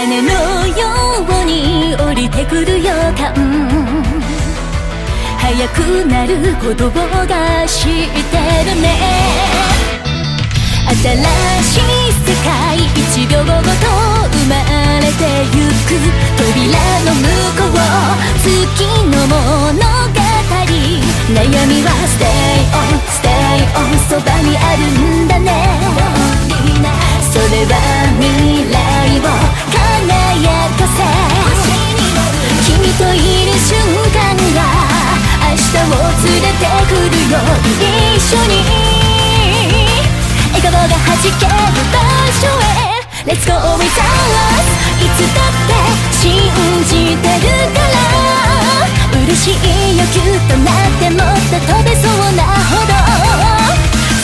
鐘のように降りてくる予感早くなることが知ってるね。新しい世界一秒ごと生まれてゆく。扉の向こう月の物語。悩みは Stay on, stay on そばてくるよ一緒に笑顔が弾ける場所へ Let's go with us いつだって信じてるから。嬉しいよキュッとなってもっと飛べそうなほど。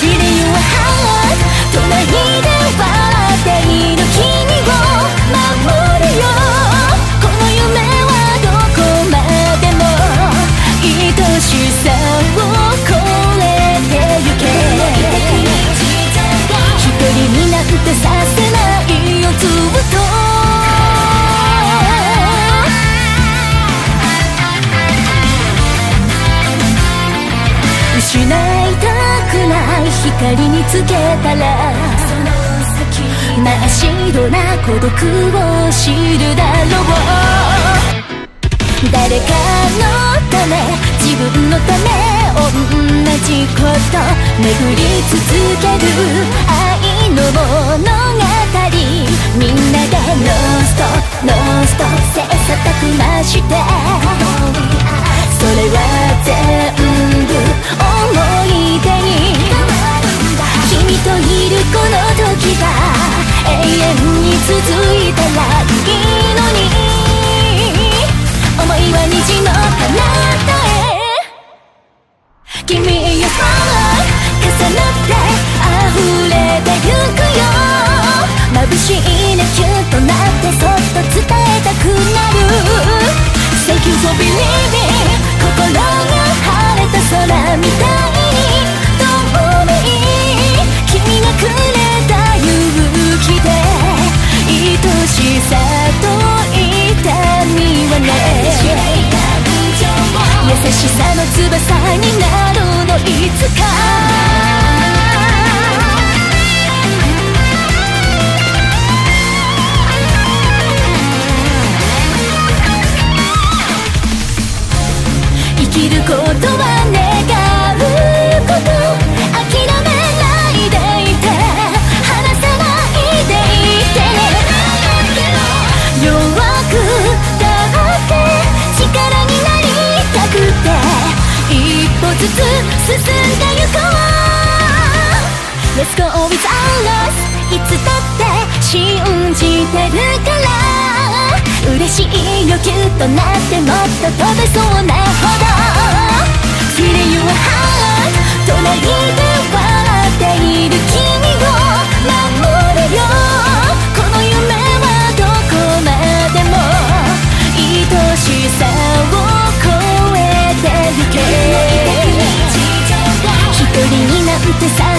Feeling your heart 失いたくない光につけたら真っ白な孤独を知るだろう。誰かのため自分のため同じこと巡り続ける。いるこの時が永遠に続いたらいいのに優しさの翼になるのいつか生きること進んでゆこう Let's go with our loss いつだって信じてるから。嬉しいよキュッとなってもっと飛べそうなほど。Feeling your heart 隣で笑っているてさ